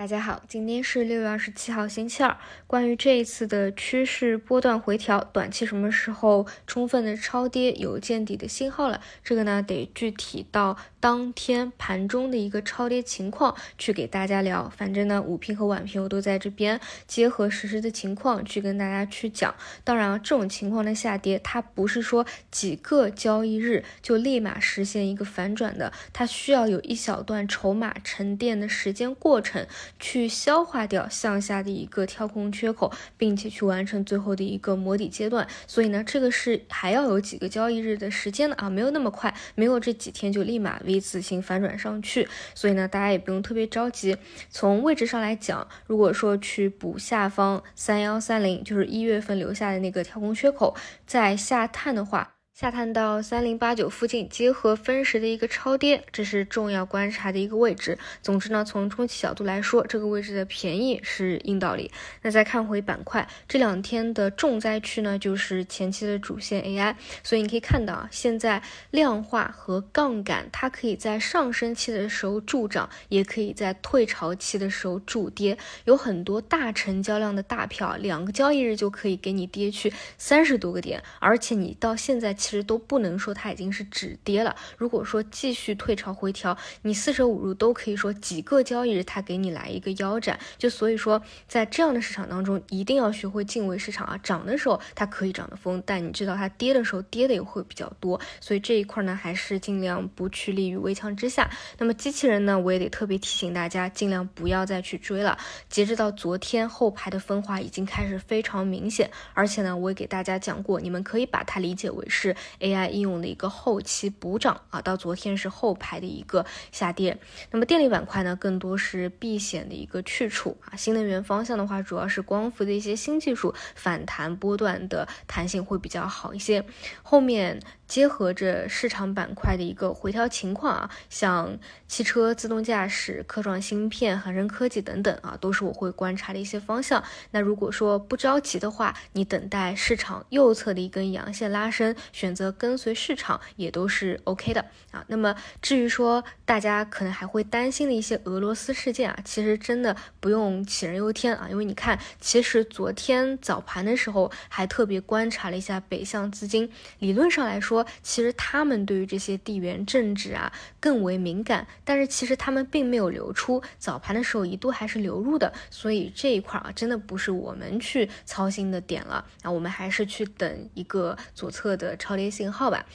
大家好，今天是六月二十七号，星期二。关于这一次的趋势波段回调，短期什么时候充分的超跌有见底的信号了？这个呢，得具体到当天盘中的一个超跌情况去给大家聊。反正呢，午评和晚评我都在这边结合实时的情况去跟大家去讲。当然啊，这种情况的下跌，它不是说几个交易日就立马实现一个反转的，它需要有一小段筹码沉淀的时间过程。去消化掉向下的一个跳空缺口，并且去完成最后的一个磨底阶段。所以呢，这个是还要有几个交易日的时间的啊，没有那么快，没有这几天就立马 V 字形反转上去。所以呢，大家也不用特别着急。从位置上来讲，如果说去补下方三幺三零，就是一月份留下的那个跳空缺口，在下探的话。下探到三零八九附近，结合分时的一个超跌，这是重要观察的一个位置。总之呢，从中期角度来说，这个位置的便宜是硬道理。那再看回板块，这两天的重灾区呢，就是前期的主线 AI。所以你可以看到啊，现在量化和杠杆，它可以在上升期的时候助涨，也可以在退潮期的时候助跌。有很多大成交量的大票，两个交易日就可以给你跌去三十多个点，而且你到现在。其实都不能说它已经是止跌了。如果说继续退潮回调，你四舍五入都可以说几个交易日它给你来一个腰斩。就所以说，在这样的市场当中，一定要学会敬畏市场啊。涨的时候它可以涨得疯，但你知道它跌的时候跌的也会比较多。所以这一块呢，还是尽量不去立于危墙之下。那么机器人呢，我也得特别提醒大家，尽量不要再去追了。截止到昨天后排的分化已经开始非常明显，而且呢，我也给大家讲过，你们可以把它理解为是。AI 应用的一个后期补涨啊，到昨天是后排的一个下跌。那么电力板块呢，更多是避险的一个去处啊。新能源方向的话，主要是光伏的一些新技术反弹波段的弹性会比较好一些。后面。结合着市场板块的一个回调情况啊，像汽车、自动驾驶、科创芯片、恒生科技等等啊，都是我会观察的一些方向。那如果说不着急的话，你等待市场右侧的一根阳线拉升，选择跟随市场也都是 OK 的啊。那么至于说大家可能还会担心的一些俄罗斯事件啊，其实真的不用杞人忧天啊，因为你看，其实昨天早盘的时候还特别观察了一下北向资金，理论上来说。其实他们对于这些地缘政治啊更为敏感，但是其实他们并没有流出，早盘的时候一度还是流入的，所以这一块啊真的不是我们去操心的点了啊，我们还是去等一个左侧的跌信号吧。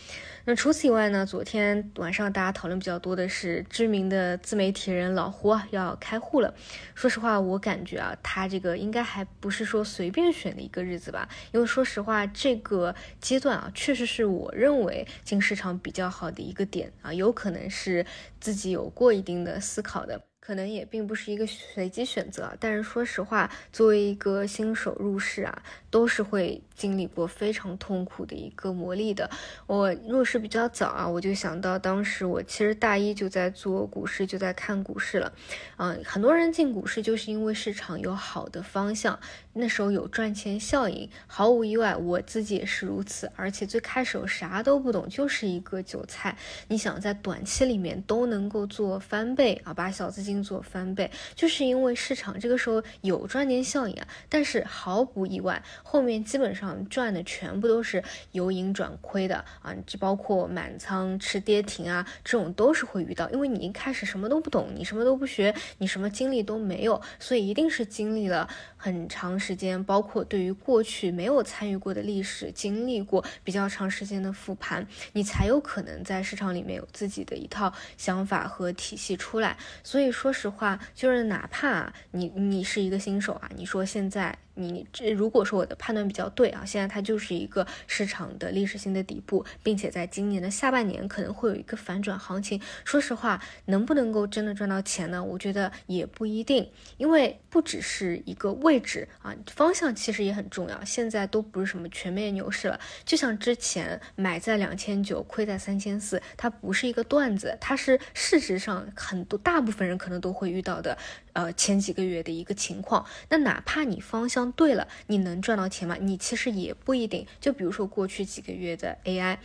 那除此以外呢？昨天晚上大家讨论比较多的是知名的自媒体人老胡要开户了。说实话，我感觉啊，他这个应该还不是说随便选的一个日子吧。因为说实话，这个阶段啊，确实是我认为进市场比较好的一个点啊，有可能是自己有过一定的思考的。可能也并不是一个随机选择，但是说实话，作为一个新手入市啊，都是会经历过非常痛苦的一个磨砺的。我入市比较早啊，我就想到当时我其实大一就在做股市，就在看股市了。嗯，很多人进股市就是因为市场有好的方向，那时候有赚钱效应。毫无意外，我自己也是如此。而且最开始我啥都不懂，就是一个韭菜。你想在短期里面都能够做翻倍啊，把小资金。做翻倍，就是因为市场这个时候有赚钱效应啊，但是毫不意外，后面基本上赚的全部都是由盈转亏的啊，就包括满仓吃跌停啊，这种都是会遇到，因为你一开始什么都不懂，你什么都不学，你什么经历都没有，所以一定是经历了很长时间，包括对于过去没有参与过的历史，经历过比较长时间的复盘，你才有可能在市场里面有自己的一套想法和体系出来，所以。说实话，就是哪怕你你是一个新手啊，你说现在。你这如果说我的判断比较对啊，现在它就是一个市场的历史性的底部，并且在今年的下半年可能会有一个反转行情。说实话，能不能够真的赚到钱呢？我觉得也不一定，因为不只是一个位置啊，方向其实也很重要。现在都不是什么全面牛市了，就像之前买在两千九，亏在三千四，它不是一个段子，它是事实上很多大部分人可能都会遇到的。呃，前几个月的一个情况，那哪怕你方向对了，你能赚到钱吗？你其实也不一定。就比如说过去几个月的 AI。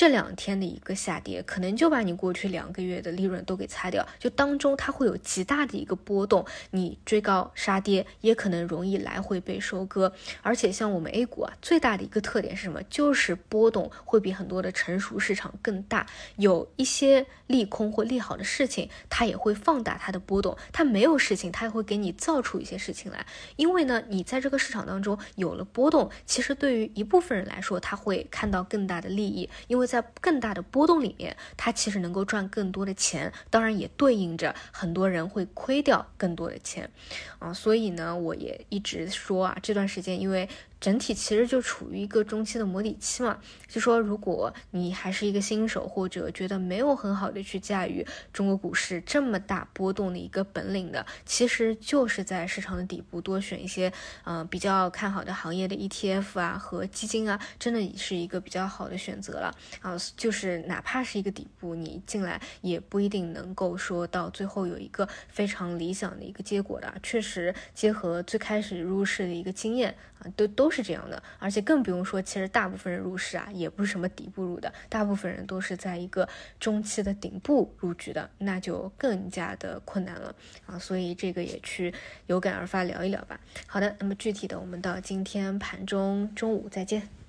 这两天的一个下跌，可能就把你过去两个月的利润都给擦掉。就当中它会有极大的一个波动，你追高杀跌，也可能容易来回被收割。而且像我们 A 股啊，最大的一个特点是什么？就是波动会比很多的成熟市场更大。有一些利空或利好的事情，它也会放大它的波动；它没有事情，它也会给你造出一些事情来。因为呢，你在这个市场当中有了波动，其实对于一部分人来说，他会看到更大的利益，因为在更大的波动里面，它其实能够赚更多的钱。当然，也对应着很多人会亏掉更多的钱啊。所以呢，我也一直说啊，这段时间因为。整体其实就处于一个中期的模拟期嘛，就说如果你还是一个新手，或者觉得没有很好的去驾驭中国股市这么大波动的一个本领的，其实就是在市场的底部多选一些，嗯，比较看好的行业的 ETF 啊和基金啊，真的是一个比较好的选择了啊。就是哪怕是一个底部，你进来也不一定能够说到最后有一个非常理想的一个结果的。确实，结合最开始入市的一个经验啊，都都都。是这样的，而且更不用说，其实大部分人入市啊，也不是什么底部入的，大部分人都是在一个中期的顶部入局的，那就更加的困难了啊！所以这个也去有感而发聊一聊吧。好的，那么具体的，我们到今天盘中中午再见。